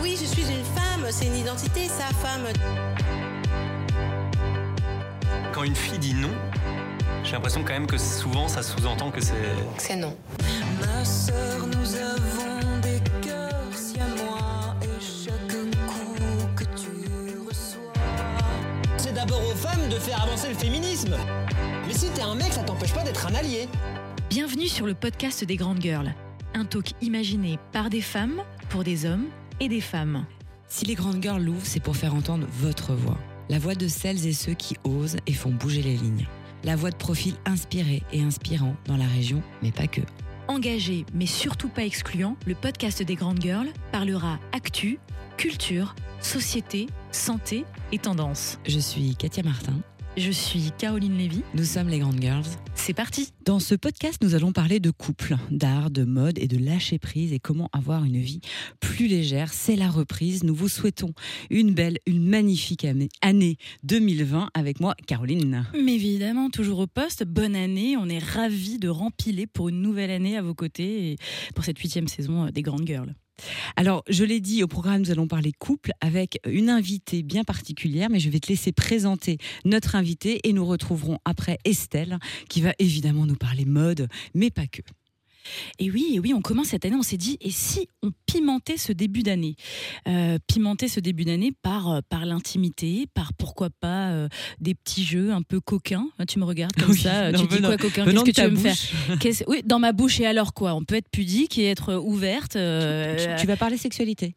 Oui, je suis une femme, c'est une identité, sa femme. Quand une fille dit non, j'ai l'impression quand même que souvent ça sous-entend que c'est. C'est non. Ma sœur, nous avons des cœurs si à moi et chaque coup que tu reçois. C'est d'abord aux femmes de faire avancer le féminisme. Mais si t'es un mec, ça t'empêche pas d'être un allié. Bienvenue sur le podcast des Grandes Girls, un talk imaginé par des femmes, pour des hommes et des femmes. Si les grandes girls l'ouvrent, c'est pour faire entendre votre voix. La voix de celles et ceux qui osent et font bouger les lignes. La voix de profils inspirés et inspirants dans la région, mais pas que. Engagé, mais surtout pas excluant, le podcast des Grandes Girls parlera actu, culture, société, santé et tendance. Je suis Katia Martin. Je suis Caroline Lévy. Nous sommes les grandes girls. C'est parti Dans ce podcast, nous allons parler de couple, d'art, de mode et de lâcher prise et comment avoir une vie plus légère. C'est la reprise. Nous vous souhaitons une belle, une magnifique année- année 2020 avec moi, Caroline. Mais évidemment, toujours au poste, bonne année. On est ravis de rempiler pour une nouvelle année à vos côtés et pour cette huitième saison euh, des Grandes Girls. Alors, je l'ai dit, au programme, nous allons parler couple avec une invitée bien particulière, mais je vais te laisser présenter notre invitée et nous retrouverons après Estelle, qui va évidemment nous parler mode, mais pas que. Et oui, et oui, on commence cette année, on s'est dit, et si on pimentait ce début d'année? Euh, Pimenter ce début d'année par, euh, par l'intimité, par pourquoi pas euh, des petits jeux un peu coquins? Ah, Tu me regardes comme Oui, ça, euh, non, tu dis quoi coquin? Qu'est-ce que tu veux me faire? Oui, dans ma bouche, et alors quoi? On peut être pudique et être ouverte. euh, Tu, tu vas parler sexualité.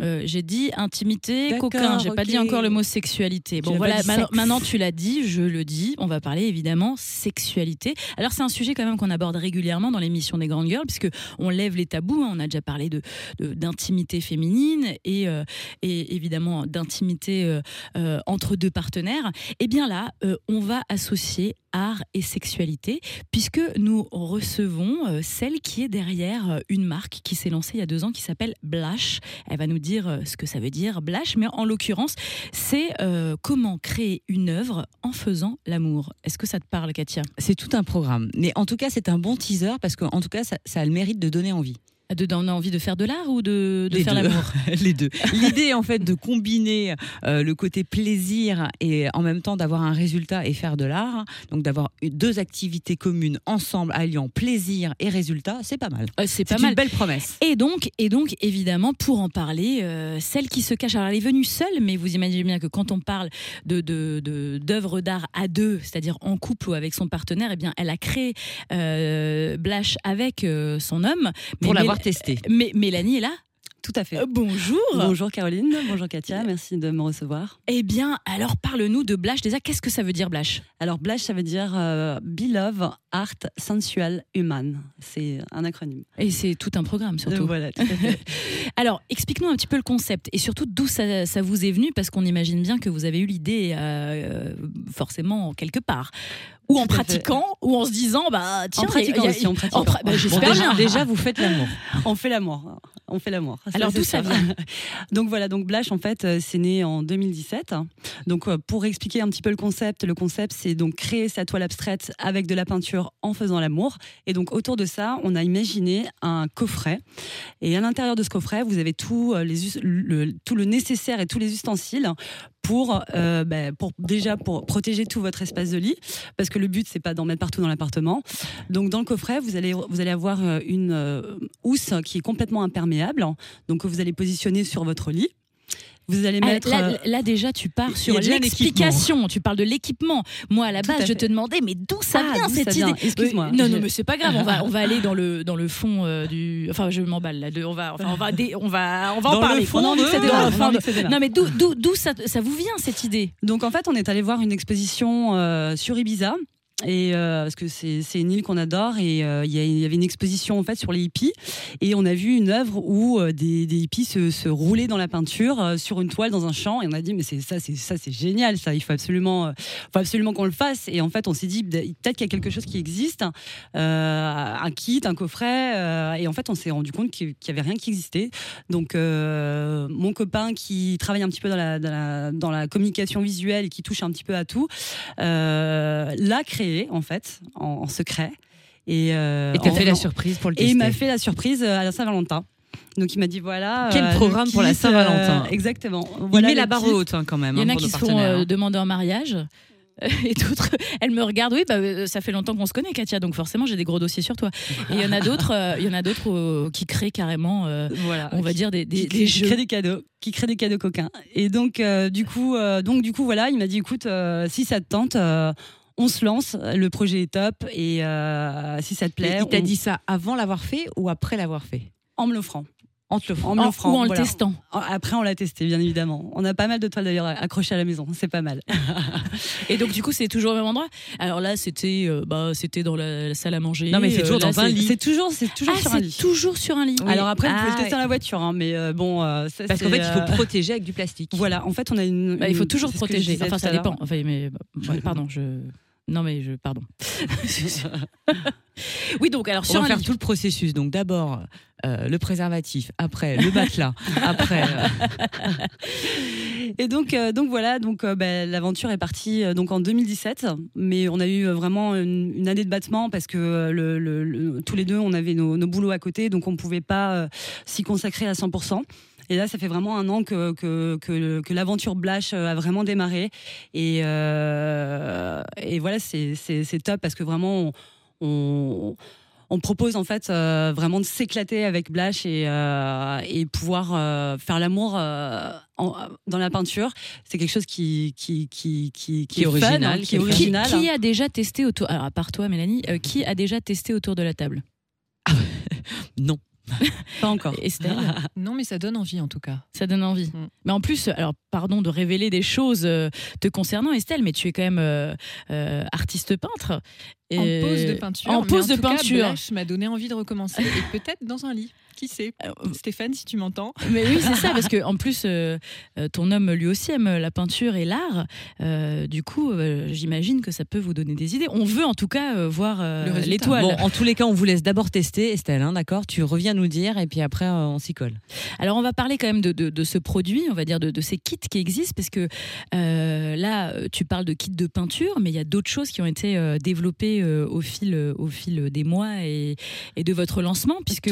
Euh, j'ai dit intimité, coquin. J'ai pas dit encore le mot sexualité. Bon voilà, maintenant, tu l'as dit, je le dis. On va parler évidemment sexualité. Alors c'est un sujet quand même qu'on aborde régulièrement dans l'émission des grandes girls, puisque on lève les tabous. hein. On a déjà parlé de d'intimité féminine et, euh, et évidemment d'intimité euh, entre deux partenaires. Et bien là, on va associer art et sexualité, puisque nous recevons euh, celle qui est derrière euh, une marque qui s'est lancée il y a deux ans, qui s'appelle Blash. Elle va nous dire euh, ce que ça veut dire, Blash, mais en l'occurrence, c'est comment créer une œuvre en faisant l'amour. Est-ce que ça te parle, Katia? C'est tout un programme. Mais en tout cas, c'est un bon teaser parce qu'en tout cas, ça, ça a le mérite de donner envie. De, On a envie de faire de l'art ou de, de faire l'amour Les deux. L'idée, en fait, de combiner euh, le côté plaisir et en même temps d'avoir un résultat et faire de l'art, donc d'avoir deux activités communes ensemble alliant plaisir et résultat, c'est pas mal. Euh, C'est pas C'est mal. une belle promesse. Et donc, et donc, évidemment, pour en parler, euh, celle qui se cache, alors elle est venue seule, mais vous imaginez bien que quand on parle de de- de- d'œuvres d'art à deux, c'est-à-dire en couple ou avec son partenaire, eh bien, elle a créé Blash avec son homme. Pour l'avoir Testé. Mais Mélanie est là. Tout à fait. Euh, bonjour. Bonjour Caroline, bonjour Katia, merci de me recevoir. Eh bien, alors parle-nous de Blash. Déjà, qu'est-ce que ça veut dire Blash? Alors Blash, ça veut dire euh, Beloved Art Sensual Human. C'est un acronyme. Et c'est tout un programme surtout. Euh, voilà, tout à fait. Alors, explique-nous un petit peu le concept et surtout d'où ça, ça vous est venu, parce qu'on imagine bien que vous avez eu l'idée euh, forcément quelque part. Ou en fait. pratiquant, ou en se disant, bah tiens, en pratiquant y a- aussi, en pratiquant. en pra- bah, J'espère Bon, déjà, bien. déjà, vous faites l'amour. On fait l'amour. On fait l'amour. Alors, d'où ça sûr. Donc voilà, donc Blash en fait, euh, c'est né en 2017. Donc euh, pour expliquer un petit peu le concept, le concept c'est donc créer sa toile abstraite avec de la peinture en faisant l'amour. Et donc autour de ça, on a imaginé un coffret. Et à l'intérieur de ce coffret, vous avez tout, euh, les, le, tout le nécessaire et tous les ustensiles pour, euh, ben, pour déjà pour protéger tout votre espace de lit, parce que le but c'est pas d'en mettre partout dans l'appartement. Donc dans le coffret, vous allez vous allez avoir euh, une euh, housse qui est complètement imperméable, donc que vous allez positionner sur votre lit. Vous allez Ah, mettre là, euh, là, déjà, tu pars sur l'explication. Tu parles de l'équipement. Moi, à la à base, je te demandais, mais d'où ça Ah, vient cette ça idée? Excuse-moi. Euh, Non, non, mais c'est pas grave. On va, on va aller dans le dans le fond euh, du. Enfin, je m'emballe là. De- on va, enfin, on va, dé- on va, on va en Dans le parler. fond On de- ça démarre. Non, mais d'où, d'où, d'où ça, ça vous vient cette idée? Donc en fait, on est allé voir une exposition euh, sur Ibiza. Et euh, parce que c'est une île qu'on adore et euh, il y, avait une exposition en fait sur les hippies. Et on a vu une œuvre où euh, des, hippies se, roulaient dans la peinture sur une toile dans un champ. Et on a dit mais c'est ça c'est ça c'est génial ça. Il faut absolument faut absolument qu'on le fasse. Et en fait on s'est dit peut-être qu'il y a quelque chose qui existe un kit un coffret et en fait on s'est rendu compte qu'il qu'il y avait rien qui existait. Donc mon copain qui travaille un petit peu dans la, dans la, communication visuelle et qui touche un petit peu à tout l'a créé en fait en, en secret et, euh, Et t'as en- fait la surprise pour le et il m'a tester. fait la surprise euh, à la Saint-Valentin Donc il m'a dit voilà. Quel euh, programme le pour la kit, Saint-Valentin. euh, Exactement. Il Voilà met le la barre haute hein, quand même. Il y en hein, a qui se font euh, hein. demander en mariage. Et d'autres, elles me regardent. Oui, bah, euh, ça fait longtemps qu'on se connaît, Katia. Donc forcément, j'ai des gros dossiers sur toi. Et il y en a d'autres, euh, il y en a d'autres euh, qui créent carrément, euh, Voilà. on va dire des, des, qui, des crée- qui jeux. crée des cadeaux, qui crée des cadeaux coquins. Et donc, euh, du coup, euh, donc du coup, voilà, il m'a dit, écoute, euh, si ça te tente, euh, on se lance. Le projet est top et euh, si ça te plaît, Il t'a on- dit ça avant l'avoir fait ou après l'avoir fait? En me l'offrant. En te le En me l'offrant, ou en le testant. Après, on l'a testé, bien évidemment. On a pas mal de toiles d'ailleurs accrochées à la maison. C'est pas mal. Et donc, du coup, c'est toujours au même endroit? Alors là, c'était euh, bah, c'était dans la, la salle à manger. Non, mais c'est Euh, toujours là, dans un lit. C'est toujours, c'est toujours Ah, sur un lit. toujours sur un lit. Alors après, pouvez Ah, le tester dans la voiture, hein, mais euh, bon, euh, ça, Parce qu'en fait, il faut euh, protéger avec du plastique. Voilà, en fait, on a une. Bah, il faut toujours protéger. Enfin, ça dépend. Enfin, mais bah, ouais, pardon, je. Non, mais je. Pardon. oui, donc, alors, On sur va un faire tout le processus. Donc d'abord euh, le préservatif, après le matelas, après. euh, Et donc, euh, donc voilà, donc euh, bah, l'aventure est partie euh, donc en 2017, mais on a eu euh, vraiment une, une année de battement parce que euh, le, le- le- tous les deux on avait nos, nos boulots à côté, donc on pouvait pas euh, s'y consacrer à 100%. Et là, ça fait vraiment un an que, que, que, que l'aventure Blash euh, a vraiment démarré. Et, euh, et voilà, c'est top parce que vraiment, on, on, on propose en fait euh, vraiment de s'éclater avec Blash et, euh, et pouvoir euh, faire l'amour euh, dans la peinture. C'est quelque chose qui, qui, qui, qui, Qui est fun, original, hein, qui est original. qui a déjà testé autour. Alors, à part toi, Mélanie, euh, qui a déjà testé autour de la table? Non. Pas encore. Estelle Non, mais ça donne envie en tout cas. Ça donne envie. Mm. Mais en plus, alors pardon de révéler des choses euh, te concernant, Estelle, mais tu es quand même euh, euh, artiste peintre. En pose de peinture. En pose de tout cas, peinture. Blash m'a donné envie de recommencer et peut-être dans un lit. Qui sait Euh, Stéphane, si tu m'entends. Mais oui, c'est ça, parce que en plus, euh, euh, ton homme lui aussi aime la peinture et l'art. Euh, du coup, euh, j'imagine que ça peut vous donner des idées. On veut en tout cas euh, voir euh, l'étoile. Bon, en tous les cas, on vous laisse d'abord tester, Estelle, hein, d'accord? Tu reviens nous dire et puis après, euh, on s'y colle. Alors on va parler quand même de, de- de ce produit, on va dire de, de ces kits qui existent, parce que euh, là, euh, tu parles de kits de peinture, mais il y a d'autres choses qui ont été euh, développées euh, au, fil, euh, au fil des mois et, et de votre lancement, puisque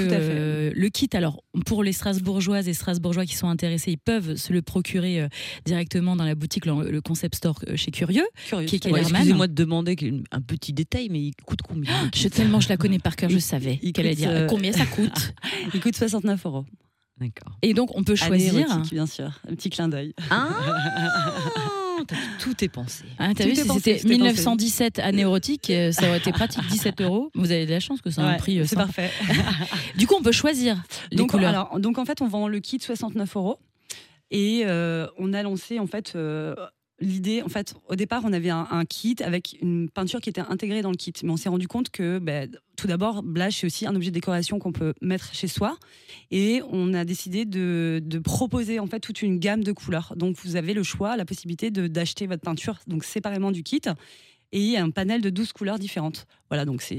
Le kit, alors pour les Strasbourgeoises et Strasbourgeois qui sont intéressés, ils peuvent se le procurer euh, directement dans la boutique, le, le concept store euh, chez Curieux. Curieux. Qui est Ouais. Excusez-moi de demander un petit détail, mais il coûte combien Je, tellement je la connais par cœur, je savais qu'elle allait dire euh, combien ça coûte? Il coûte 69 euros. D'accord. Et donc on peut choisir. érotique, bien sûr. Un petit clin d'œil. Ah t'as- Tout est pensé. Ah, t'as vu, si c'était tout est pensé. 1917 année érotique, euh, ça aurait été pratique 17 euros. Vous avez de la chance que c'est un Ouais, prix. euh, c'est parfait. Du coup, on peut choisir les donc, couleurs. alors, donc en fait, on vend le kit 69 euros et euh, on a lancé en fait euh, l'idée. En fait, au départ, on avait un, un kit avec une peinture qui était intégrée dans le kit, mais on s'est rendu compte que ben, tout d'abord, Blash c'est aussi un objet de décoration qu'on peut mettre chez soi et on a décidé de, de proposer en fait toute une gamme de couleurs. Donc vous avez le choix, la possibilité d'acheter votre peinture donc séparément du kit. Et il y a un panel de 12 couleurs différentes. Voilà, donc c'est.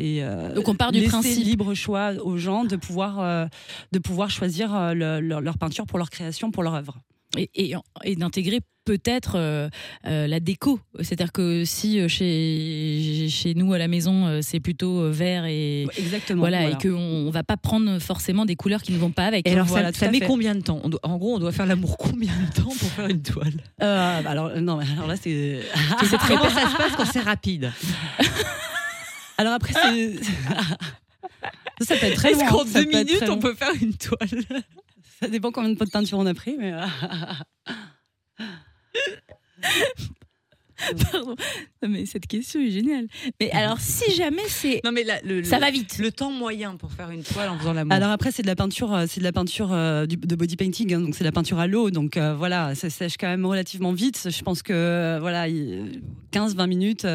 euh, Donc on part du principe- libre choix aux gens de pouvoir, euh, de pouvoir choisir euh, le- leur, leur peinture pour leur création, pour leur œuvre. Et, et- et d'intégrer peut-être euh, euh, la déco. C'est-à-dire que si euh, chez, chez nous à la maison, c'est plutôt vert et. Exactement. Voilà, et qu'on on va pas prendre forcément des couleurs qui ne vont pas avec. Et alors, Voilà, ça, met fait. combien de temps? Doit- En gros, on doit faire l'amour combien de temps pour faire une toile? Euh, bah alors, non, alors là, c'est. Comment ça se passe quand c'est rapide? Alors après, c'est. ça peut être très Est-ce qu'en deux minutes, très on peut faire une toile? Ça dépend combien de pots de peinture on a pris, mais. euh, Pardon. Non, mais cette question est géniale. Mais alors, si jamais c'est. Non, mais là, le, Ça le- va vite. Le temps moyen pour faire une toile en faisant l'amour. Alors après, c'est de la peinture, euh, c'est de la peinture euh, du- de body painting, hein, donc c'est de la peinture à l'eau, donc euh, voilà, ça sèche quand même relativement vite. Je pense que euh, voilà, 15-20 minutes.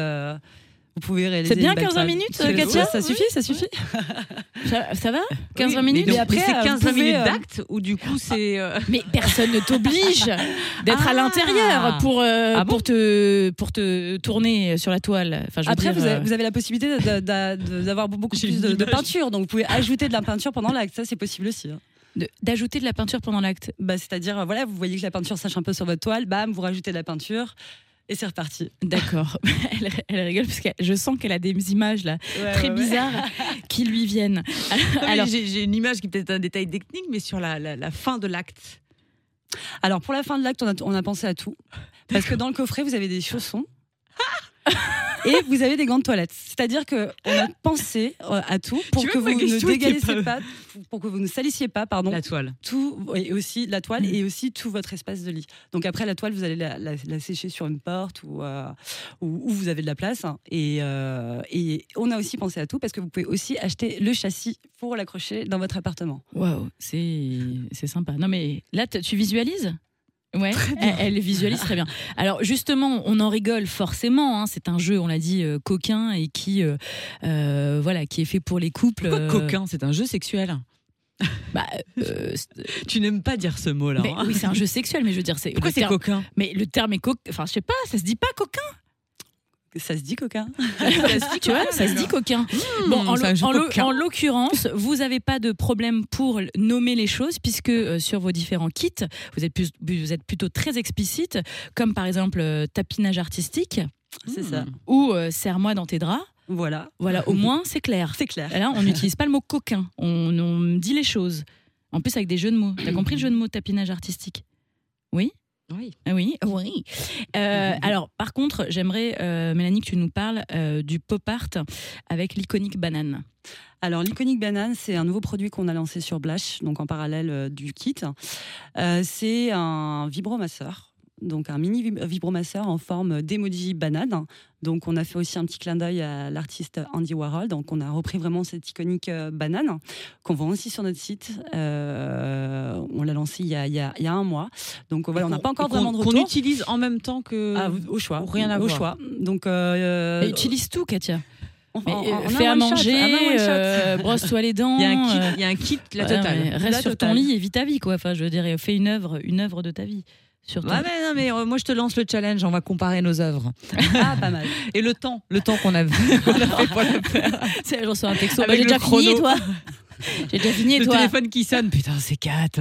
Euh, vous pouvez réaliser. C'est bien une belle 15-20 toile. minutes, C'est- Katia Ça suffit, ça suffit. Ça, ça va 15 Oui, minutes mais, donc, après, c'est euh, 15 vous pouvez, minutes euh, d'acte ou du coup c'est. euh, Mais personne ne t'oblige d'être à Ah. l'intérieur pour, euh, Ah bon pour, te, pour te tourner sur la toile. Enfin, je veux Après, dire, vous, avez, euh, vous avez la possibilité d'avoir beaucoup plus de, peinture, donc vous pouvez ajouter de la peinture pendant l'acte. Ça, c'est possible aussi. hein. d'ajouter de la peinture pendant l'acte. Bah, C'est-à-dire, euh, voilà, vous voyez que la peinture sèche un peu sur votre toile, bam, vous rajoutez de la peinture. Et c'est reparti. D'accord. Elle, elle rigole parce que je sens qu'elle a des images là très bizarres qui lui viennent. Alors, j'ai une image qui est peut-être un détail technique, mais sur la, la- la fin de l'acte. Alors pour la fin de l'acte, on a, on a pensé à tout. Parce que dans le coffret, vous avez des chaussons. Et vous avez des gants de toilette. C'est-à-dire que on a pensé euh, à tout pour que vous ne question était dégalaissiez pas, pour que vous ne salissiez pas, pardon, La toile. tout et aussi la toile et aussi tout votre espace de lit. Donc après la toile, vous allez la, la- la sécher sur une porte ou euh, où, où vous avez de la place. Et, euh, et on a aussi pensé à tout parce que vous pouvez aussi acheter le châssis pour l'accrocher dans votre appartement. waouh, c'est c'est sympa. Non mais là, tu visualises? Ouais, elle, elle visualise très bien. Alors justement, on en rigole forcément. hein, c'est un jeu, on l'a dit, euh, coquin et qui, euh, euh, voilà, qui est fait pour les couples. Pourquoi coquin? C'est un jeu sexuel. bah, euh, Tu n'aimes pas dire ce mot-là. hein. oui, c'est un jeu sexuel, mais je veux dire, c'est Pourquoi c'est terme- coquin? Mais le terme est coquin. Enfin, je sais pas, ça se dit pas coquin? Ça se dit coquin tu vois, ça se dit coquin. Bon, en, c'est un l'o- jeu en l'o- coquin. en l'occurrence, vous n'avez pas de problème pour nommer les choses puisque euh, sur vos différents kits, vous êtes, plus- vous êtes plutôt très explicite, comme par exemple euh, tapinage artistique C'est ça. ou euh, serre-moi dans tes draps. Voilà. Voilà, au moins c'est clair. C'est clair. Là, on n'utilise pas le mot coquin, on, on dit les choses. En plus avec des jeux de mots. T'as compris le jeu de mots tapinage artistique? Oui? Oui. ah Oui, oui. Euh, alors, par contre, j'aimerais, euh, Mélanie, que tu nous parles euh, du pop art avec l'iconique banane. Alors, l'iconique banane, c'est un nouveau produit qu'on a lancé sur Blash, donc en parallèle euh, du kit. Euh, c'est un vibromasseur. Donc un mini vib- vibromasseur en forme d'emoji banane. Donc on a fait aussi un petit clin d'œil à l'artiste Andy Warhol. Donc on a repris vraiment cette iconique euh, banane qu'on vend aussi sur notre site. Euh, on l'a lancé il y, a, il y a- il y a un mois. Donc voilà, on n'a pas encore Qu'on- vraiment de Qu'on retour. utilise en même temps que. Ah, au choix. Rien à au voir. choix. Donc euh, Et utilise tout, Katia. on- Mais, euh, fais à manger, euh, brosse-toi les dents. Il y a un kit, il y a un kit la totale. reste La sur ton lit et vis ta vie, quoi. Enfin, je veux dire, fais une œuvre, une œuvre de ta vie. Sur ton- Ouais, mais non, mais euh, moi je te lance le challenge, on va comparer nos œuvres. Ah, pas mal. Et le temps, le temps qu'on a, qu'on a fait pour le faire? C'est- un texto. Bah, j'ai déjà fini, chrono. toi. J'ai déjà fini, et Le toi. téléphone qui sonne, putain, c'est 4.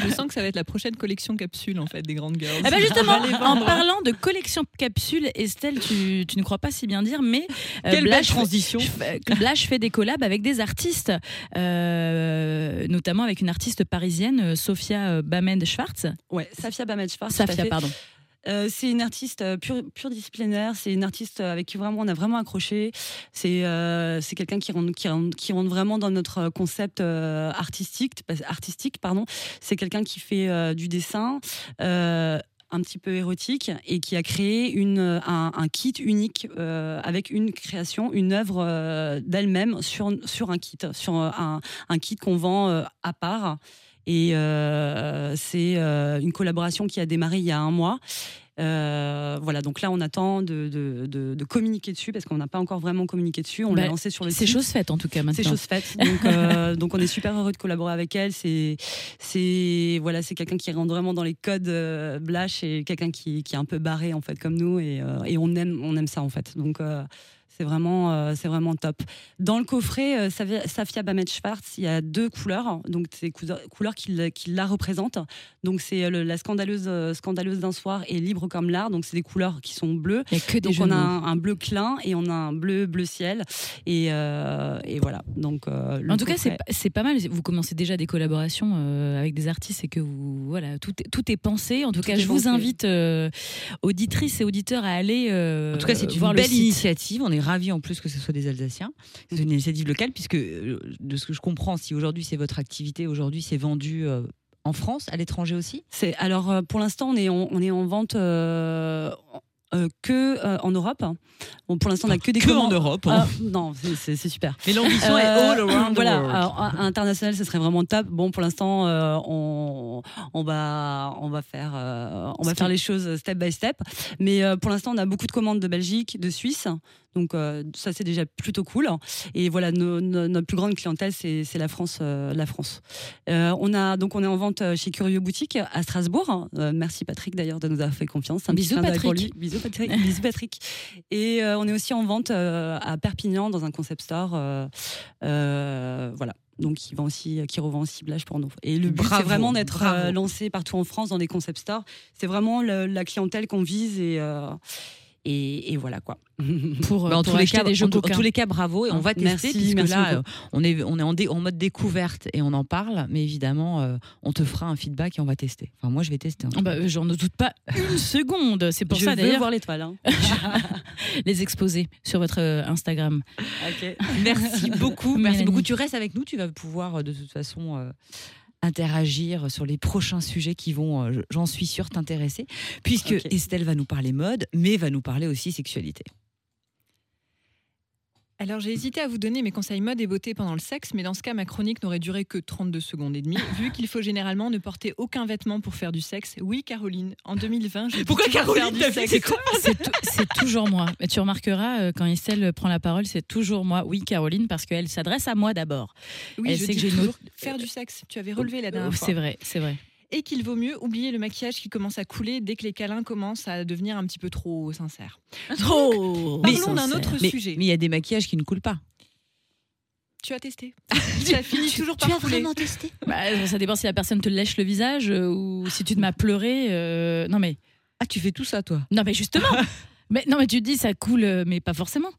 Je sens que ça va être la prochaine collection capsule en fait des grandes girls. Eh ben justement, en parlant de collection capsule, Estelle, tu, tu ne crois pas si bien dire, mais euh, Quelle belle Blash, transition. fait- Blash fait des collabs avec des artistes, euh, notamment avec une artiste parisienne, euh, Sophia euh, Bamed-Schwartz. Ouais, Safia Bamet-Schwartz. tout à Safia, fait. pardon. Euh, c'est une artiste euh, pure, pure disciplinaire. C'est une artiste avec qui vraiment on a vraiment accroché. C'est euh, quelqu'un qui rentre, qui, vraiment dans notre concept euh, artistique. Artistique, pardon. C'est quelqu'un qui fait euh, du dessin. euh, un petit peu érotique et qui a créé une, un, kit unique euh, avec une création, une œuvre euh, d'elle-même sur, sur un kit, sur un, kit qu'on vend euh, à part. Et euh, c'est euh, une collaboration qui a démarré il y a un mois. Euh, voilà, donc là, on attend de, de, de- de communiquer dessus parce qu'on n'a pas encore vraiment communiqué dessus. On Bah, l'a lancé sur le C'est site. chose faite en tout cas maintenant. C'est chose faite. Donc, euh, donc on est super heureux de collaborer avec elle. C'est, c'est voilà, c'est quelqu'un qui rentre vraiment dans les codes euh, Blash et quelqu'un qui, qui est un peu barré en fait comme nous et, et on aime, on aime ça en fait. Donc c'est vraiment, euh, c'est vraiment top. Dans le coffret euh, Safia, Safia Bamet Schwartz, il y a deux couleurs, donc c'est couleurs, couleurs qui, la- qui la représentent. Donc c'est euh, la scandaleuse, euh, scandaleuse d'un soir et libre comme l'art. Donc c'est des couleurs qui sont bleues. Il n'y a que des Donc on a un, un bleu clin et on a un bleu bleu ciel et, euh, et voilà. Donc euh, le En tout cas, c'est coffret- pas- c'est pas mal. Vous commencez déjà des collaborations euh, avec des artistes et que vous, voilà, tout, est- tout est pensé. En tout, Tout cas, je vous pensé. invite, euh, auditrices et auditeurs, à aller euh, En tout cas, c'est une voir le belle initiative. On est ravis en plus que ce soit des Alsaciens. C'est une initiative locale, puisque euh, de ce que je comprends, si aujourd'hui c'est votre activité, aujourd'hui c'est vendu euh, en France, à l'étranger aussi? C'est alors euh, pour l'instant on est en, on vente euh, que euh, en Europe. Bon, pour l'instant on n'a que des Que en commandes- Europe, hein. Ah, non, c'est- super. Mais l'ambition est Euh, all around the voilà, world. alors, à- à international, ce serait vraiment top. Bon, pour l'instant, on, on va, on va faire, on va faire les choses step by step. Mais pour l'instant, on a beaucoup de commandes de Belgique, de Suisse. Donc ça, c'est déjà plutôt cool. Et voilà, notre plus grande clientèle, c'est la France, la France. On a donc on est en vente chez Curieux Boutique à Strasbourg. Merci Patrick d'ailleurs de nous avoir fait confiance. Un petit Bisous, Patrick. Bisous Patrick. Patrick. Et euh, on est aussi en vente euh, à Perpignan dans un concept store. euh, voilà. Donc, qui vend aussi, qui revend en ciblage porno. Et le but, Bravo, c'est vraiment d'être lancé partout en France dans des concept stores. C'est vraiment le- la clientèle qu'on vise et, et, et voilà quoi. Pour, Bah, en, pour tous les cas, des jeux en, tous- en coquins. tous les cas, bravo. Et on va tester, Merci, puisque merci là, beaucoup. euh, on est, on est en, dé- en mode découverte et on en parle. Mais évidemment, euh, on te fera un feedback et on va tester. Enfin, moi, je vais tester. Ah bah, J'en doute pas une seconde. C'est pour Je ça d'ailleurs voir l'étoile. Hein. les exposer sur votre euh, Instagram. Merci beaucoup. Merci Mélanie. beaucoup. Tu restes avec nous. Tu vas pouvoir de toute façon euh, interagir sur les prochains sujets qui vont, euh, j'en suis sûre, t'intéresser. Puisque. Estelle va nous parler mode, mais va nous parler aussi sexualité. Alors j'ai hésité à vous donner mes conseils mode et beauté pendant le sexe, mais dans ce cas, ma chronique n'aurait duré que 32 secondes et demie, vu qu'il faut généralement ne porter aucun vêtement pour faire du sexe. Oui, Caroline, en 2020, je dis Pourquoi Caroline. C'est tou- c'est toujours moi. Mais tu remarqueras, euh, quand Estelle prend la parole, c'est toujours moi. Oui, Caroline, parce qu'elle s'adresse à moi d'abord. Oui, Elle je sait dis que j'ai une toujours autre- faire du sexe. Tu avais relevé la dernière Oh, fois. C'est vrai, c'est vrai. Et qu'il vaut mieux oublier le maquillage qui commence à couler dès que les câlins commencent à devenir un petit peu trop sincères. Trop Parlons d'un autre Mais sujet. mais il y a des maquillages qui ne coulent pas. Tu as testé. Ça finit toujours par couler. testé? Bah, ça dépend si la personne te lèche le visage euh, ou si tu te m'as pleuré. euh, Non mais, Ah, tu fais tout ça, toi? Non mais justement. mais non mais tu te dis ça coule, euh, mais pas forcément.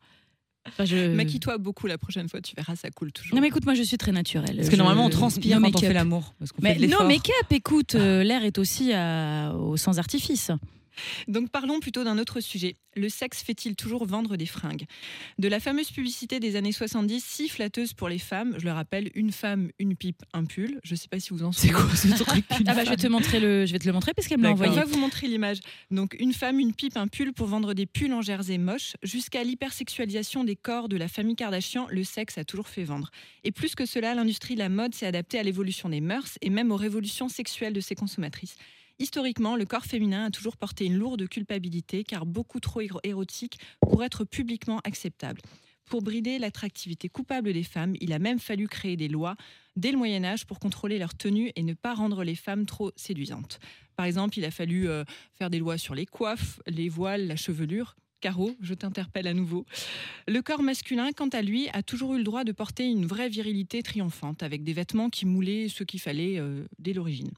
Enfin, je... Maquille-toi beaucoup la prochaine fois, tu verras, ça coule toujours. Non mais écoute, moi je suis très naturelle. Parce que Je- normalement, on transpire no quand on make-up. fait l'amour. Parce qu'on Mais fait de non make-up, écoute, euh, l'air est aussi à- au sans artifice. Donc parlons plutôt d'un autre sujet. Le sexe fait-il toujours vendre des fringues? De la fameuse publicité des années 70, si flatteuse pour les femmes, je le rappelle, une femme, une pipe, un pull. Je ne sais pas si vous en souvenez. ce truc Ah bah je vais te montrer le, je vais te le montrer parce qu'elle me l'a D'accord. On envoyé. va vous montrer l'image. Donc une femme, une pipe, un pull pour vendre des pulls en jersey moches, jusqu'à l'hypersexualisation des corps de la famille Kardashian, le sexe a toujours fait vendre. Et plus que cela, l'industrie de la mode s'est adaptée à l'évolution des mœurs et même aux révolutions sexuelles de ses consommatrices. Historiquement, le corps féminin a toujours porté une lourde culpabilité car beaucoup trop éro- érotique pour être publiquement acceptable. Pour brider l'attractivité coupable des femmes, il a même fallu créer des lois dès le Moyen Âge pour contrôler leur tenue et ne pas rendre les femmes trop séduisantes. Par exemple, il a fallu euh, faire des lois sur les coiffes, les voiles, la chevelure. Caro, je t'interpelle à nouveau. Le corps masculin, quant à lui, a toujours eu le droit de porter une vraie virilité triomphante, avec des vêtements qui moulaient ce qu'il fallait euh, dès l'origine.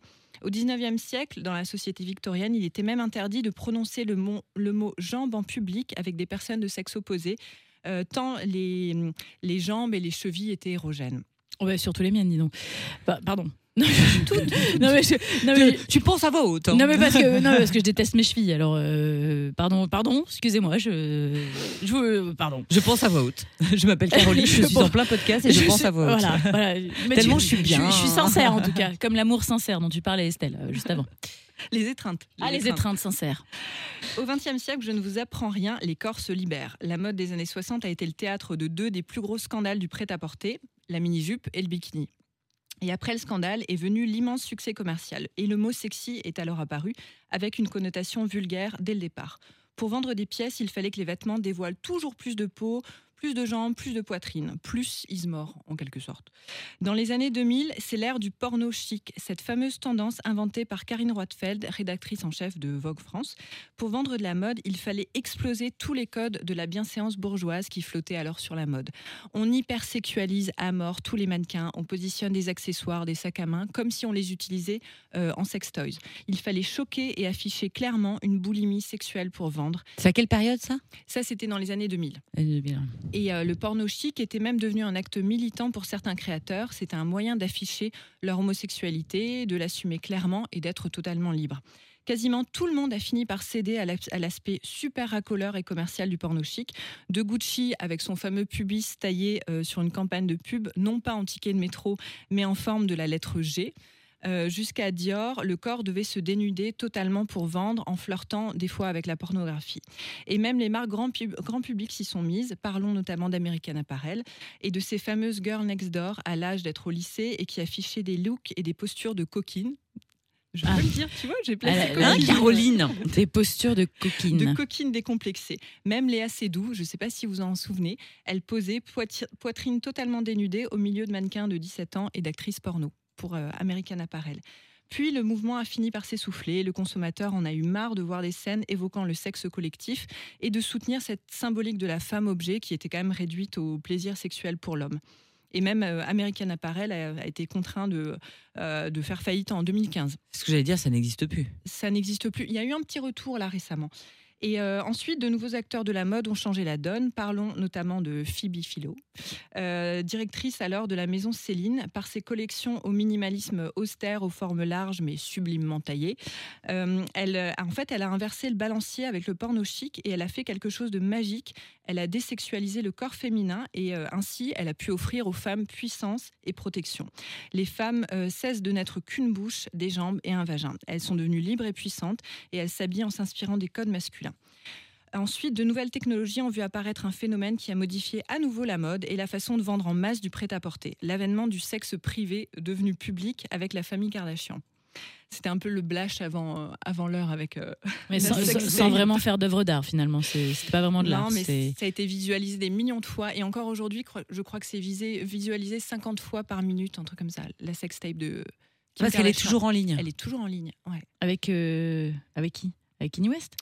Au XIXe siècle, dans la société victorienne, il était même interdit de prononcer le mot, le mot jambe en public avec des personnes de sexe opposé, euh, tant les, jambes et les chevilles étaient érogènes. Bah, surtout les miennes, dis donc. Bah, pardon. non mais, je- non, mais- Tu penses à voix haute. hein. non, mais parce que non, parce que je déteste mes chevilles. Alors euh, pardon, pardon, excusez-moi, je, je vous- pardon. Je pense à voix haute. Je m'appelle Caroline, je suis en plein podcast et je, pense à voix haute. Voilà, voilà. Mais Tellement tu- je suis bien. Je, suis sincère en tout cas, comme l'amour sincère dont tu parlais Estelle euh, juste avant. Les étreintes. Ah les étreintes sincères. Au XXe siècle, je ne vous apprends rien, les corps se libèrent. La mode des années 60 a été le théâtre de deux des plus gros scandales du prêt-à-porter, la mini-jupe et le bikini. Et après le scandale est venu l'immense succès commercial. Et le mot sexy est alors apparu avec une connotation vulgaire dès le départ. Pour vendre des pièces, il fallait que les vêtements dévoilent toujours plus de peau, plus de jambes, plus de poitrine, plus is-more en quelque sorte. Dans les années 2000, c'est l'ère du porno chic, cette fameuse tendance inventée par Karine Roitfeld, rédactrice en chef de Vogue France. Pour vendre de la mode, il fallait exploser tous les codes de la bienséance bourgeoise qui flottaient alors sur la mode. On hypersexualise à mort tous les mannequins, on positionne des accessoires, des sacs à main, comme si on les utilisait euh, en sex toys. Il fallait choquer et afficher clairement une boulimie sexuelle pour vendre. C'est à quelle période ça? Ça, c'était dans les années 2000. Eh bien. Et euh, le porno chic était même devenu un acte militant pour certains créateurs. C'était un moyen d'afficher leur homosexualité, de l'assumer clairement et d'être totalement libre. Quasiment tout le monde a fini par céder à la- à l'aspect super racoleur et commercial du porno chic. De Gucci avec son fameux pubis taillé euh, sur une campagne de pub, non pas en ticket de métro, mais en forme de la lettre G. Euh, Jusqu'à Dior, le corps devait se dénuder totalement pour vendre, en flirtant des fois avec la pornographie. Et même les marques grand, pub- grand public s'y sont mises. Parlons notamment d'American Apparel et de ces fameuses girls next door à l'âge d'être au lycée et qui affichaient des looks et des postures de coquines. Je peux Ah. le dire, tu vois, j'ai placé Ah, Hein, coquine. Caroline Des postures de coquine. de coquines décomplexées. Même Léa Seydoux, je ne sais pas si vous en souvenez, elle posait poitrine totalement dénudée au milieu de mannequins de 17 ans et d'actrices porno pour euh, American Apparel. Puis le mouvement a fini par s'essouffler, le consommateur en a eu marre de voir des scènes évoquant le sexe collectif et de soutenir cette symbolique de la femme objet qui était quand même réduite au plaisir sexuel pour l'homme. Et même euh, American Apparel a, a été contraint de, euh, de faire faillite en 2015. Ce que j'allais dire, ça n'existe plus. Ça n'existe plus. Il y a eu un petit retour là récemment. Et euh, ensuite, de nouveaux acteurs de la mode ont changé la donne. Parlons notamment de Phoebe Philo, euh, directrice alors de la maison Céline, par ses collections au minimalisme austère, aux formes larges mais sublimement taillées. Euh, elle, en fait, elle a inversé le balancier avec le porno chic et elle a fait quelque chose de magique. Elle a désexualisé le corps féminin et ainsi, elle a pu offrir aux femmes puissance et protection. Les femmes cessent de n'être qu'une bouche, des jambes et un vagin. Elles sont devenues libres et puissantes et elles s'habillent en s'inspirant des codes masculins. Ensuite, de nouvelles technologies ont vu apparaître un phénomène qui a modifié à nouveau la mode et la façon de vendre en masse du prêt-à-porter. L'avènement du sexe privé devenu public avec la famille Kardashian. C'était un peu le blash avant, euh, avant l'heure avec. euh, Mais Le sans, vraiment faire d'œuvre d'art finalement. C'est pas vraiment de l'art. Non, mais ça a été visualisé des millions de fois. Et encore aujourd'hui, je crois que c'est visé- visualisé 50 fois par minute, un truc comme ça. La sextape de. Kim Parce qu'elle est toujours en ligne. Elle est toujours en ligne, ouais. Avec, euh, avec qui? Avec Kanye West?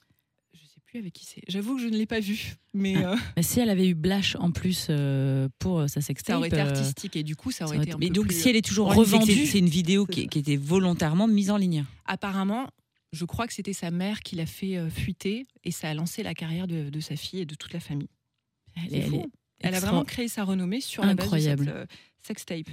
Plus avec qui c'est. J'avoue que je ne l'ai pas vue. Mais euh, Mais Si elle avait eu Blash en plus euh, pour euh, sa sextape. ça aurait été artistique. Et du coup, ça aurait ça aurait été un Mais peu donc, plus- si elle est toujours revendue. c'est- une vidéo qui, était volontairement mise en ligne. Apparemment, je crois que c'était sa mère qui l'a fait euh, fuiter. Et ça a lancé la carrière de, de sa fille et de toute la famille. elle C'est est- elle fou. est Elle a vraiment créé sa renommée sur la Incroyable. base de cette euh, sextape.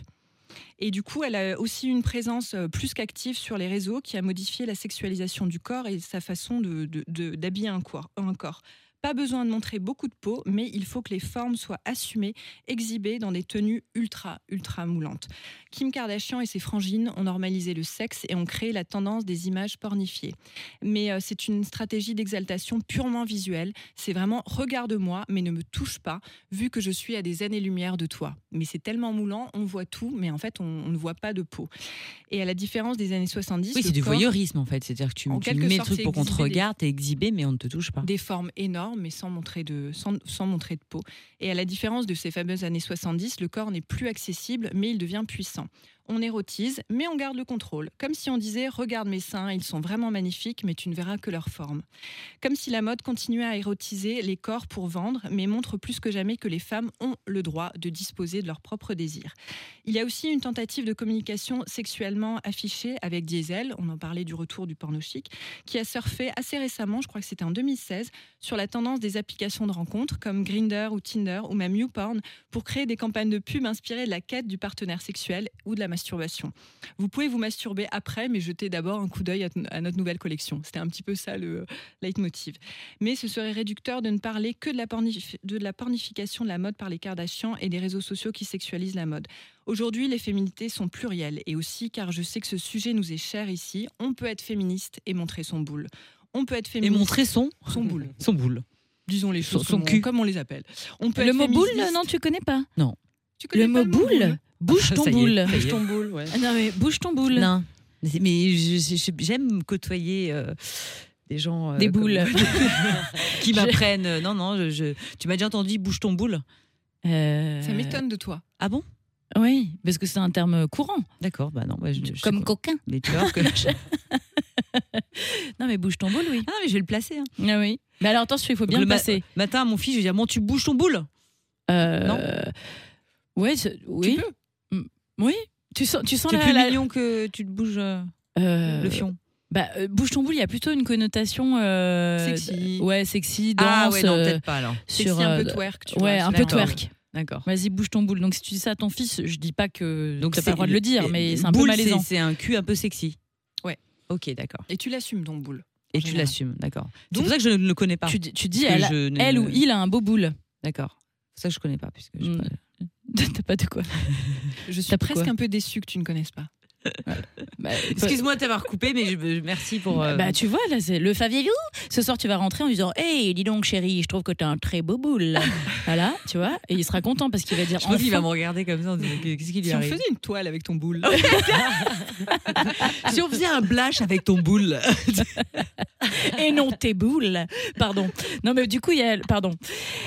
Et du coup, elle a aussi une présence euh, plus qu'active sur les réseaux qui a modifié la sexualisation du corps et sa façon de- de- d'habiller un un corps. Pas besoin de montrer beaucoup de peau, mais il faut que les formes soient assumées, exhibées dans des tenues ultra, ultra moulantes. Kim Kardashian et ses frangines ont normalisé le sexe et ont créé la tendance des images pornifiées. Mais euh, c'est une stratégie d'exaltation purement visuelle. C'est vraiment regarde-moi, mais ne me touche pas, vu que je suis à des années-lumière de toi. Mais c'est tellement moulant, on voit tout, mais en fait, on, on ne voit pas de peau. Et à la différence des années 70, Oui, c'est du corps- voyeurisme en fait. C'est-à-dire que tu, tu mets le truc pour qu'on te regarde, t'es exhibé, mais on ne te touche pas. des formes énormes, mais sans montrer, de, sans, montrer de peau. Et à la différence de ces fameuses années 70, le corps n'est plus accessible, mais il devient puissant. On érotise, mais on garde le contrôle. Comme si on disait Regarde mes seins, ils sont vraiment magnifiques, mais tu ne verras que leur forme. Comme si la mode continuait à érotiser les corps pour vendre, mais montre plus que jamais que les femmes ont le droit de disposer de leurs propres désirs. Il y a aussi une tentative de communication sexuellement affichée avec Diesel, on en parlait du retour du porno chic, qui a surfé assez récemment, je crois que c'était en 2016, sur la tendance des applications de rencontres comme Grindr ou Tinder ou même YouPorn pour créer des campagnes de pub inspirées de la quête du partenaire sexuel ou de la masturbation. Vous pouvez vous masturber après, mais jetez d'abord un coup d'œil à, à notre nouvelle collection. C'était un petit peu ça le leitmotiv. Mais ce serait réducteur de ne parler que de la, pornif- de la pornification de la mode par les Kardashians et des réseaux sociaux qui sexualisent la mode. Aujourd'hui, les féminités sont plurielles et aussi, car je sais que ce sujet nous est cher ici, on peut être féministe et montrer son boule. On peut être Et féministe montrer son, son boule. son boule. Disons les choses son comme. On, comme on les appelle. On peut Le mot boule, féministe. non, tu connais pas Tu connais Le pas mot boule Bouge ton boule. Bouge ton boule, ouais. Ah non, mais bouge ton boule. Non. Mais j'aime côtoyer euh, des gens. euh, Des comme- boules. qui m'apprennent. euh, Non, non, je, je- tu m'as déjà entendu bouge ton boule Euh, Ça m'étonne de toi. Ah bon? Oui, parce que c'est un terme courant. D'accord, bah non. bah, je- Comme pas. coquin. Mais tu vois que. Non, mais bouge ton boule, oui. Ah non, mais je vais le placer. hein. Ah oui. Mais alors attention, il faut bien Donc, le le ma- passer. Matin, mon fils, je vais dire Bon, tu bouges ton boule Euh, Non? Ouais, oui. Tu peux. Oui. Tu sens, tu sens C'est la, plus la- mignon que tu te bouges euh, euh, le fion. Bah, euh, bouge ton boule, il y a plutôt une connotation euh, Sexy. Ouais, sexy, danse. ah ouais, non, euh, peut-être pas alors. C'est sur, un euh, peu twerk, tu ouais, vois. un peu d'accord. twerk. D'accord. Vas-y, bouge ton boule. Donc si tu dis ça à ton fils, je dis pas que Donc t'as pas c'est- le droit de le dire, mais c'est un peu boule, malaisant. C'est un cul un peu sexy. Ouais. Ok, d'accord. Et tu l'assumes, ton boule. Et tu général. l'assumes, d'accord. C'est Donc, pour ça que je ne le connais pas. Tu, dis- tu dis, Parce que elle, a- je ne- elle ou il a un beau boule. D'accord. Ça, je connais pas. Puisque je- Mm. T'as pas de quoi. Je suis presque un peu déçue que tu ne connaisses pas. Bah, Excuse-moi de t'avoir coupé, mais je- merci pour. euh, Bah tu vois là c'est le Ce soir tu vas rentrer en lui disant Hey dis donc chérie je trouve que t'as un très beau boule Voilà tu vois et il sera content parce qu'il va dire je pense qu'il va me regarder comme ça en disant Qu'est-ce qui lui Si on arrive faisait une toile avec ton boule. Si on faisait un blash avec ton boule. Et non tes boules Pardon Non mais du coup il y a Pardon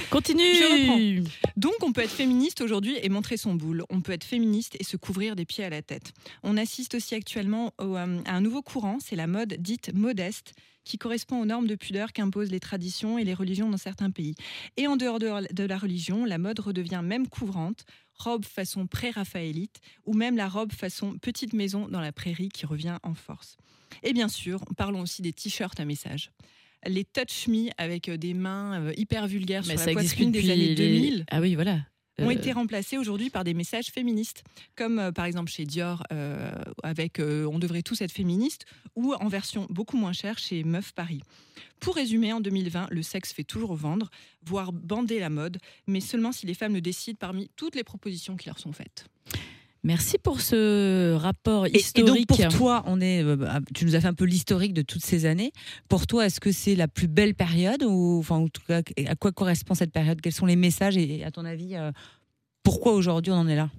Continue Je Donc on peut être féministe aujourd'hui et montrer son boule. On peut être féministe et se couvrir des pieds à la tête. On assiste aussi actuellement au, euh, à un nouveau courant, c'est la mode dite modeste, qui correspond aux normes de pudeur qu'imposent les traditions et les religions dans certains pays. Et en dehors de, la religion, la mode redevient même couvrante, robe façon pré-raphaélite, ou même la robe façon petite maison dans la prairie qui revient en force. Et bien sûr, parlons aussi des t-shirts à message. Les touch me avec euh, des mains euh, hyper vulgaires Mais sur ça la poitrine des années les- 2000 Ah oui, voilà. Ont Euh, été remplacés aujourd'hui par des messages féministes, comme euh, par exemple chez Dior euh, avec On devrait tous être féministes, ou en version beaucoup moins chère chez Meuf Paris. Pour résumer, en 2020, le sexe fait toujours vendre, voire bander la mode, mais seulement si les femmes le décident parmi toutes les propositions qui leur sont faites. Merci pour ce rapport Et, et historique. donc pour toi, on est, euh, bah, tu nous as fait un peu l'historique de toutes ces années. Pour toi, est-ce que c'est la plus belle période ou, enfin, en tout cas, à quoi correspond cette période? Quels sont les messages et, à ton avis, euh, pourquoi aujourd'hui on en est là?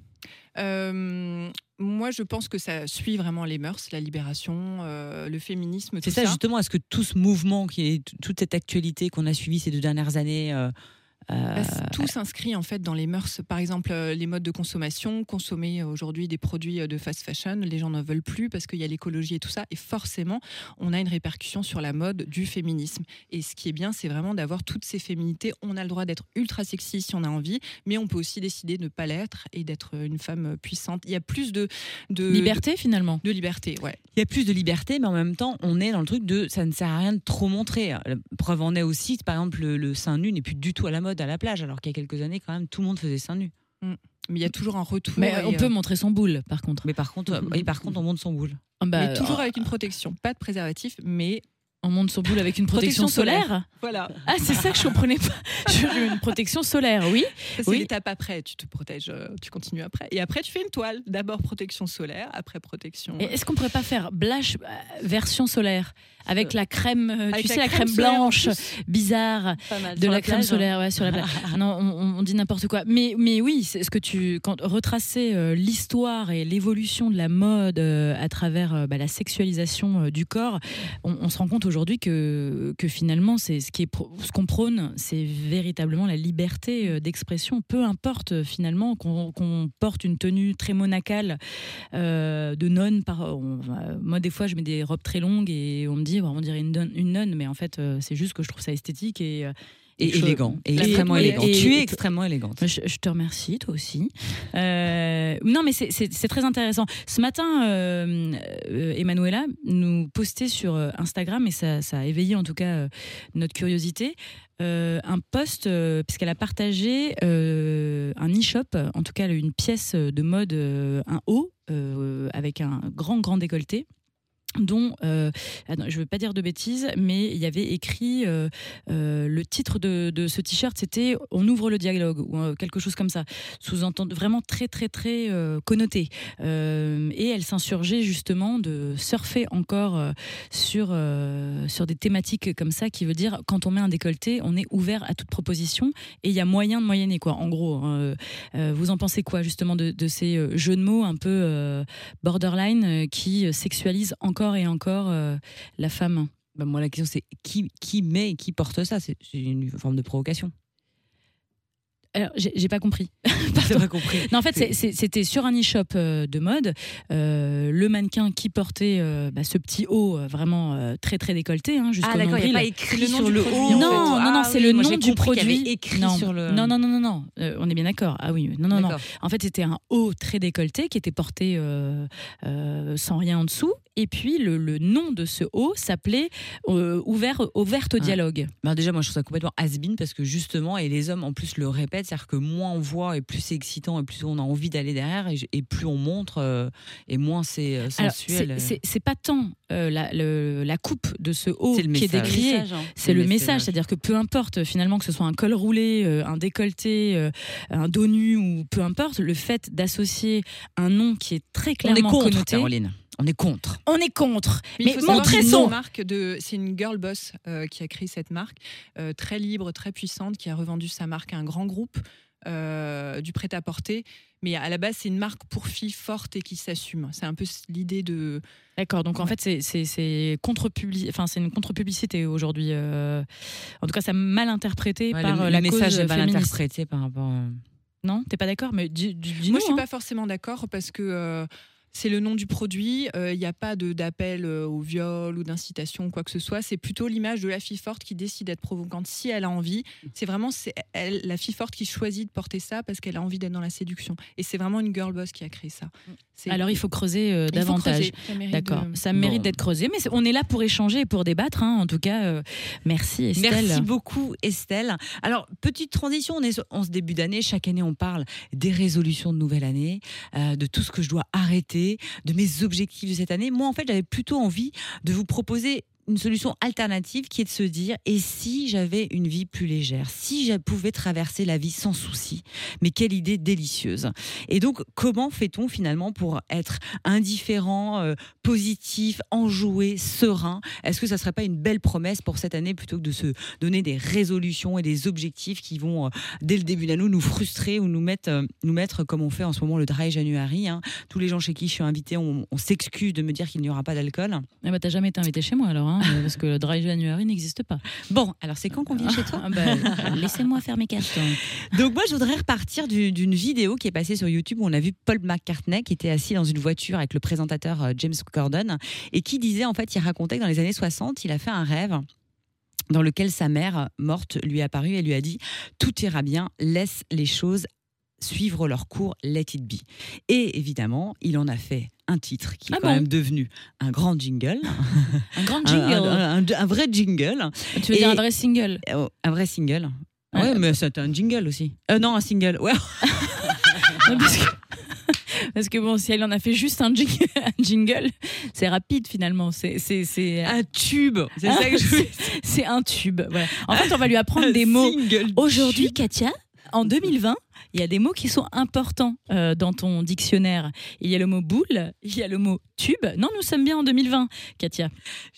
Euh, moi, je pense que ça suit vraiment les mœurs, la libération, euh, le féminisme, C'est tout ça, ça. justement. Est-ce que tout ce mouvement, qui est t- toute cette actualité qu'on a suivie ces deux dernières années, euh, euh, tout s'inscrit en fait dans les mœurs. Par exemple, euh, les modes de consommation, consommer aujourd'hui des produits euh, de fast fashion, les gens n'en veulent plus parce qu'il y a l'écologie et tout ça. Et forcément, on a une répercussion sur la mode du féminisme. Et ce qui est bien, c'est vraiment d'avoir toutes ces féminités. On a le droit d'être ultra sexy si on a envie, mais on peut aussi décider de ne pas l'être et d'être une femme puissante. Il y a plus de, de Liberté finalement. De liberté, ouais. il y a plus de liberté, mais en même temps, on est dans le truc de ça ne sert à rien de trop montrer. La preuve en est aussi, par exemple, le, le sein nu n'est plus du tout à la mode à la plage, alors qu'il y a quelques années, quand même, tout le monde faisait sein nu. Mais il y a toujours un retour. Mais et, on euh, peut montrer son boule, par contre. Mais par contre, euh, oui, par contre, on monte son boule. Ah bah, mais toujours euh, avec une protection, pas de préservatif, mais on monte son boule avec une protection, Protection solaire. solaire. voilà. Ah, c'est ça que je comprenais pas. Une protection solaire, oui. C'est Oui. l'étape après. Tu te protèges, euh, tu continues après. Et après, tu fais une toile. D'abord protection solaire, après protection. Et Est-ce qu'on pourrait pas faire blush euh, version solaire avec la crème, euh, Avec tu sais, la crème, blanche, bizarre, de la, la crème plage, hein. solaire, ouais, sur la plage. non, on, on dit n'importe quoi. Mais, mais oui, c'est ce que tu, quand retracer euh, l'histoire et l'évolution de la mode euh, à travers euh, bah, la sexualisation du corps, on, on se rend compte aujourd'hui que, que finalement, c'est ce qui est ce qu'on prône, c'est véritablement la liberté d'expression. Peu importe finalement qu'on porte une tenue très monacale de nonne. Par, on- moi, des fois, je mets des robes très longues et on me dit, bah, on dirait une, nonne- une nonne, mais en fait, euh, c'est juste que je trouve ça esthétique et euh, Et élégant. Et extrêmement élégant. et- tu es extrêmement élégante. je, je te remercie, toi aussi. Euh, non, mais c'est- très intéressant. Ce matin, euh, euh, Emanuela nous postait sur Instagram, et ça, ça a éveillé en tout cas notre curiosité, un post, puisqu'elle a partagé un e-shop, en tout cas une pièce de mode, un haut, avec un grand, grand décolleté dont, euh, attends, je ne veux pas dire de bêtises, mais il y avait écrit euh, euh, le titre de, ce t-shirt, c'était On ouvre le dialogue ou quelque chose comme ça, sous-entendu vraiment très très très connoté. Et elle s'insurgeait justement de surfer encore sur sur des thématiques comme ça, qui veut dire quand on met un décolleté, on est ouvert à toute proposition et il y a moyen de moyenner quoi. En gros, hein. Vous en pensez quoi justement de, ces jeux de mots un peu borderline qui sexualisent encore et encore euh, la femme Bah, moi, la question, c'est qui, qui met et qui porte ça? C'est une forme de provocation. Alors, j'ai pas compris. J'ai pas compris. Non, en fait, c'était sur un e-shop euh, de mode, euh, le mannequin qui portait euh, bah, ce petit haut vraiment euh, très très décolleté hein, jusqu'au Ah d'accord, il n'y a pas écrit le nom sur du le produit, haut. en fait. Non, non, non, Ah c'est oui, le nom du produit. avait écrit non. sur le. non, non, non, non, non, euh, on est bien d'accord. Ah oui, non, non, non. En fait, c'était un haut très décolleté qui était porté euh, euh, sans rien en dessous. Et puis, le, le nom de ce haut s'appelait euh, ouvert, Ouverte au Ah. dialogue. Bah, déjà, moi, je trouve ça complètement has-been parce que justement, et les hommes en plus le répètent, c'est-à-dire que moins on voit et plus c'est excitant et plus on a envie d'aller derrière et, et plus on montre euh, et moins c'est euh, sensuel. c'est- c'est pas tant euh, la, le- la coupe de ce haut qui est message. décrié, Message, hein. c'est le Le message, c'est-à-dire que peu importe finalement que ce soit un col roulé, euh, un décolleté, euh, un dos nu ou peu importe, le fait d'associer un nom qui est très on est clairement contre, connoté, Caroline. On est contre. on est contre. Mais, Mais montrez son- une marque de, c'est une girl boss euh, qui a créé cette marque, euh, très libre, très puissante, qui a revendu sa marque à un grand groupe euh, du prêt-à-porter. Mais à la base, c'est une marque pour filles fortes et qui s'assument. C'est un peu l'idée de. D'accord, donc en fait c'est- contre-publi- enfin c'est une contre-publicité aujourd'hui. euh, En tout cas, ça mal interprété Ouais, par le, euh, le la message cause est mal féministe. interprété par rapport. à- Non, t'es pas d'accord? Mais dis, dis- Moi, je suis hein. pas forcément d'accord parce que. C'est le nom du produit. euh, Il n'y a pas d'appel euh, au viol ou d'incitation ou quoi que ce soit. C'est plutôt l'image de la fille forte qui décide d'être provocante si elle a envie. C'est vraiment la fille forte qui choisit de porter ça parce qu'elle a envie d'être dans la séduction. Et c'est vraiment une girl boss qui a créé ça. Alors il faut creuser euh, davantage. creuser. Ça mérite D'accord, de- ça mérite d'être creusé, mais on est là pour échanger et pour débattre. hein. En tout cas, euh, merci Estelle. Merci beaucoup Estelle. Alors petite transition, on est en ce début d'année, chaque année on parle des résolutions de nouvelle année, euh, de tout ce que je dois arrêter, de mes objectifs de cette année. Moi en fait j'avais plutôt envie de vous proposer une solution alternative qui est de se dire et si j'avais une vie plus légère, si je pouvais traverser la vie sans souci, mais quelle idée délicieuse. Et donc comment fait-on finalement pour être indifférent, euh, positif, enjoué, serein? Est-ce que ça serait pas une belle promesse pour cette année plutôt que de se donner des résolutions et des objectifs qui vont euh, dès le début d'année nous frustrer ou nous mettre, euh, nous mettre comme on fait en ce moment le dry January. hein? Tous les gens chez qui je suis invitée, on, on s'excuse de me dire qu'il n'y aura pas d'alcool. Ah bah, t'as jamais été invité chez moi alors, hein, euh, parce que le dry January n'existe pas. Bon, alors c'est quand qu'on vient chez toi Ah bah, Laissez-moi faire mes cartons. Donc moi, je voudrais repartir du- d'une vidéo qui est passée sur YouTube où on a vu Paul McCartney qui était assis dans une voiture avec le présentateur euh, James Corden et qui disait, en fait, il racontait que dans les années 60, il a fait un rêve dans lequel sa mère morte lui est apparue et lui a dit tout ira bien, laisse les choses suivre leur cours, let it be. Et évidemment, il en a fait un titre qui est Ah quand bon même devenu un grand jingle, Un grand jingle. un- un- un vrai jingle, tu veux dire un vrai single? Oh, un vrai single. Ouais. Ouais, mais c'est un jingle aussi. Euh, non, un single. Ouais. Non, parce, que, parce que bon, si elle en a fait juste un jingle, c'est rapide finalement. C'est c'est c'est un tube. C'est ça que je veux c'est un tube. Voilà. En fait, on va lui apprendre des mots. Aujourd'hui. Katia, en 2020, il y a des mots qui sont importants euh, dans ton dictionnaire. Il y a le mot boule, il y a le mot tube. Non, nous sommes bien en 2020, Katia.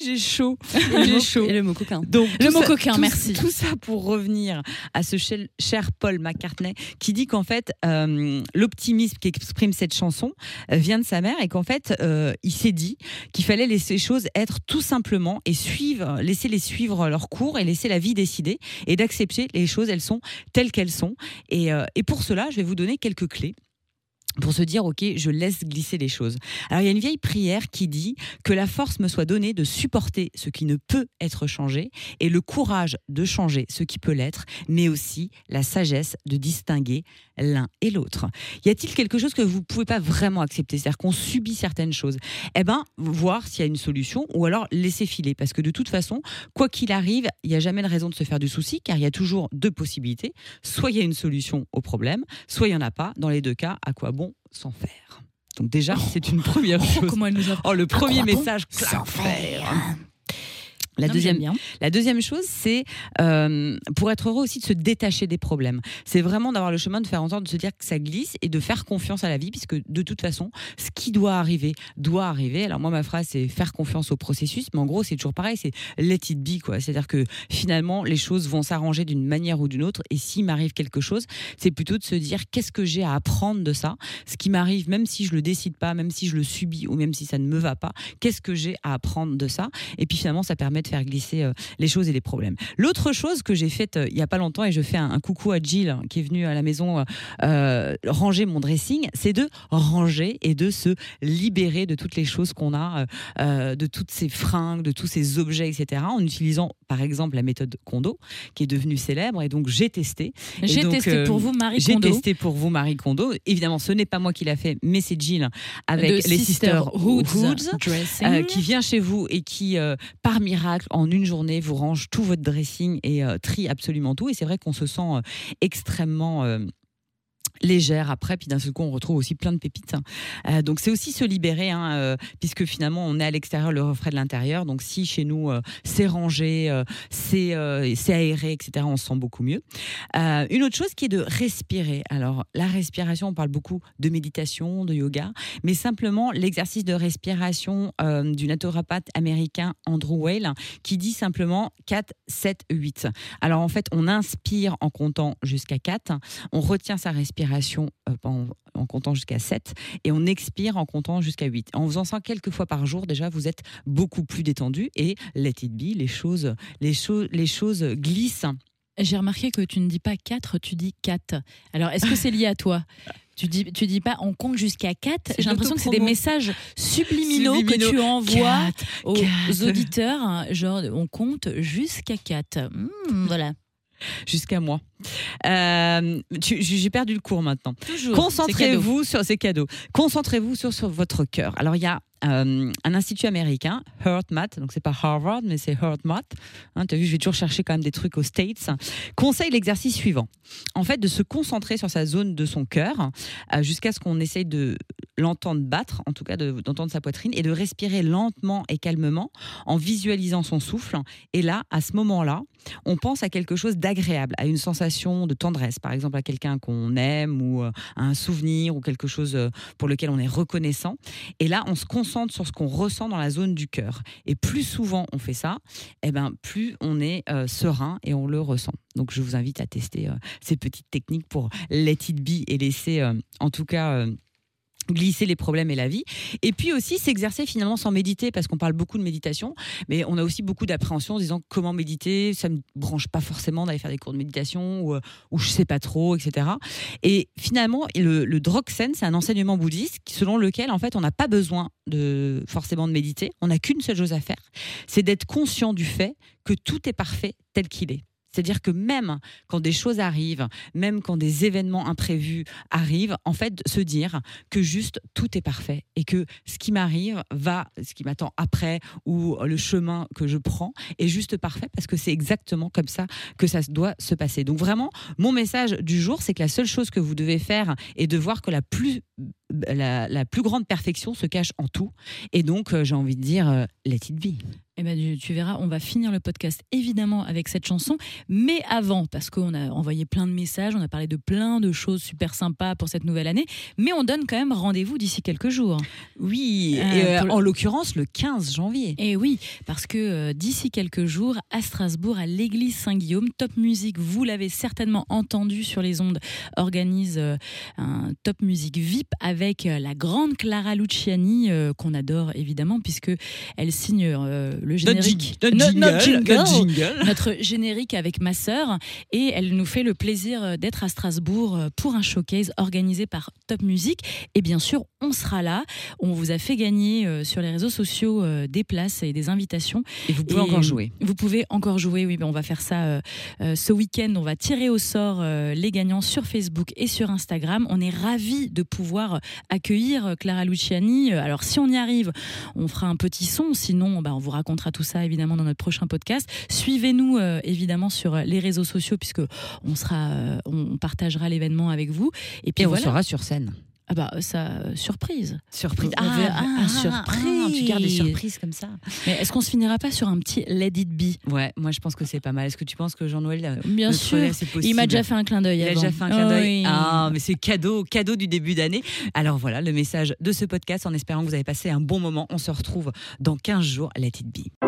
J'ai chaud. J'ai chaud. et le mot coquin. Donc, Le mot ça- coquin, tout- merci. Tout ça pour revenir à ce cher, cher Paul McCartney qui dit qu'en fait, euh, l'optimisme qui exprime cette chanson euh, vient de sa mère et qu'en fait, euh, il s'est dit qu'il fallait laisser les choses être tout simplement et suivre, laisser les suivre leur cours et laisser la vie décider et d'accepter les choses, elles sont telles qu'elles sont. Et, et pour cela, je vais vous donner quelques clés pour se dire, OK, je laisse glisser les choses. Alors, il y a une vieille prière qui dit que la force me soit donnée de supporter ce qui ne peut être changé et le courage de changer ce qui peut l'être, mais aussi la sagesse de distinguer l'un et l'autre. Y a-t-il quelque chose que vous ne pouvez pas vraiment accepter? C'est-à-dire qu'on subit certaines choses Eh ben, voir s'il y a une solution ou alors laisser filer. Parce que de toute façon, quoi qu'il arrive, il n'y a jamais de raison de se faire du souci car il y a toujours deux possibilités. Soit il y a une solution au problème, soit il n'y en a pas. Dans les deux cas, à quoi bon s'en faire Donc déjà, c'est une première Oh, chose. comment elle nous a Oh, le premier quoi bon message, s'en faire. La Non, deuxième, bien. la deuxième chose, c'est euh, pour être heureux aussi de se détacher des problèmes. C'est vraiment d'avoir le chemin de faire en sorte de se dire que ça glisse et de faire confiance à la vie, puisque de toute façon, ce qui doit arriver doit arriver. Alors moi, ma phrase, c'est faire confiance au processus, mais en gros, c'est toujours pareil, c'est let it be, quoi. C'est-à-dire que finalement, les choses vont s'arranger d'une manière ou d'une autre, et s'il m'arrive quelque chose, c'est plutôt de se dire qu'est-ce que j'ai à apprendre de ça, ce qui m'arrive, même si je le décide pas, même si je le subis ou même si ça ne me va pas, qu'est-ce que j'ai à apprendre de ça Et puis finalement, ça permet de faire glisser euh, les choses et les problèmes. L'autre chose que j'ai faite euh, il y a pas longtemps et je fais un, un coucou à Jill hein, qui est venue à la maison euh, ranger mon dressing, c'est de ranger et de se libérer de toutes les choses qu'on a, de toutes ces fringues, de tous ces objets, etc. En utilisant par exemple la méthode Kondo qui est devenue célèbre et donc j'ai testé. J'ai testé pour vous Marie J'ai Kondo. testé pour vous Marie Kondo. Évidemment, ce n'est pas moi qui l'a fait, mais c'est Jill avec de les Sisterhoods. Dressing. Euh, qui vient chez vous et qui, euh, par miracle, en une journée, vous range tout votre dressing et euh, trie absolument tout. Et c'est vrai qu'on se sent euh, extrêmement euh, légère après, puis d'un seul coup on retrouve aussi plein de pépites. Euh, donc c'est aussi se libérer, hein, euh, puisque finalement on est à l'extérieur, le reflet de l'intérieur. Donc si chez nous euh, c'est rangé, c'est aéré, etc., on se sent beaucoup mieux. Une autre chose qui est de respirer. Alors la respiration, on parle beaucoup de méditation, de yoga, mais simplement l'exercice de respiration du naturopathe américain Andrew Weil qui dit simplement 4, 7, 8. Alors en fait on inspire en comptant jusqu'à 4, on retient sa respiration euh, en, en comptant jusqu'à 7 et on expire en comptant jusqu'à 8. En faisant ça quelques fois par jour, déjà, vous êtes beaucoup plus détendu et let it be, les choses, les choses, les choses glissent. J'ai remarqué que tu ne dis pas 4, tu dis 4. Alors, est-ce que c'est lié à toi? Tu dis, tu dis pas on compte jusqu'à 4. C'est J'ai l'impression que c'est des messages subliminaux, Subliminaux. que tu envoies aux auditeurs. Genre, on compte jusqu'à 4. voilà. Jusqu'à moi. Euh, J'ai perdu le cours maintenant. Concentrez-vous sur ces cadeaux. Concentrez-vous sur, sur votre cœur. Alors, il y a euh, un institut américain, HeartMath, donc c'est pas Harvard, mais c'est HeartMath. Hein, tu as vu, je vais toujours chercher quand même des trucs aux States. Conseille l'exercice suivant. En fait, de se concentrer sur sa zone de son cœur euh, jusqu'à ce qu'on essaye de l'entendre battre, en tout cas de- d'entendre sa poitrine, et de respirer lentement et calmement en visualisant son souffle. Et là, à ce moment-là, on pense à quelque chose d'agréable, à une sensation de tendresse, par exemple à quelqu'un qu'on aime ou euh, à un souvenir ou quelque chose euh, pour lequel on est reconnaissant. Et là, on se concentre sur ce qu'on ressent dans la zone du cœur. Et plus souvent on fait ça, eh ben, plus on est euh, serein et on le ressent. Donc je vous invite à tester euh, ces petites techniques pour let it be et laisser euh, en tout cas... glisser les problèmes et la vie. Et puis aussi s'exercer finalement sans méditer, parce qu'on parle beaucoup de méditation, mais on a aussi beaucoup d'appréhension en disant comment méditer, ça me branche pas forcément d'aller faire des cours de méditation ou, euh, ou je sais pas trop, etc. Et finalement, le, le Drogsen, c'est un enseignement bouddhiste selon lequel en fait on n'a pas besoin de forcément de méditer, on n'a qu'une seule chose à faire, c'est d'être conscient du fait que tout est parfait tel qu'il est. C'est-à-dire que même quand des choses arrivent, même quand des événements imprévus arrivent, en fait, se dire que juste tout est parfait et que ce qui m'arrive va, ce qui m'attend après ou le chemin que je prends est juste parfait parce que c'est exactement comme ça que ça doit se passer. Donc vraiment, mon message du jour, c'est que la seule chose que vous devez faire est de voir que la plus la, la plus grande perfection se cache en tout. Et donc, euh, j'ai envie de dire, euh, let it be. Eh ben, tu, tu verras, on va finir le podcast évidemment avec cette chanson. Mais avant, parce qu'on a envoyé plein de messages, on a parlé de plein de choses super sympas pour cette nouvelle année, mais on donne quand même rendez-vous d'ici quelques jours. Oui, Euh, et, euh, le- en l'occurrence, le 15 janvier. Et oui, parce que euh, d'ici quelques jours, à Strasbourg, à l'église Saint-Guillaume, Top Music, vous l'avez certainement entendu sur les ondes, organise un Top Music VIP avec euh, la grande Clara Luciani, euh, qu'on adore évidemment, puisque elle signe euh, le générique. Notre No- jingle, notre jingle. notre jingle. notre générique avec ma sœur et elle nous fait le plaisir euh, d'être à Strasbourg pour un showcase organisé par Top Music et bien sûr on sera là on vous a fait gagner euh, sur les réseaux sociaux des places et des invitations Et vous pouvez Et encore jouer. vous pouvez encore jouer oui ben on va faire ça ce week-end on va tirer au sort les gagnants sur Facebook et sur Instagram on est ravis de pouvoir accueillir Clara Luciani. Alors si on y arrive on fera un petit son. Sinon bah, on vous racontera tout ça évidemment dans notre prochain podcast. Suivez-nous euh, évidemment sur les réseaux sociaux puisque on sera euh, on partagera l'événement avec vous. Et puis Et on voilà. sera sur scène. Ah bah ça euh, surprise Surprise. Verra. Ah, surprise. tu gardes des surprises comme ça. mais est-ce qu'on se finira pas sur un petit Let It Be? Ouais, moi je pense que c'est pas mal. Est-ce que tu penses que Jean-Noël euh, bien sûr relais, il m'a déjà fait un clin d'œil Il a déjà fait un clin d'œil. Oui. Ah, mais c'est cadeau, cadeau du début d'année. Alors voilà le message de ce podcast en espérant que vous avez passé un bon moment. On se retrouve dans 15 jours. Let it be.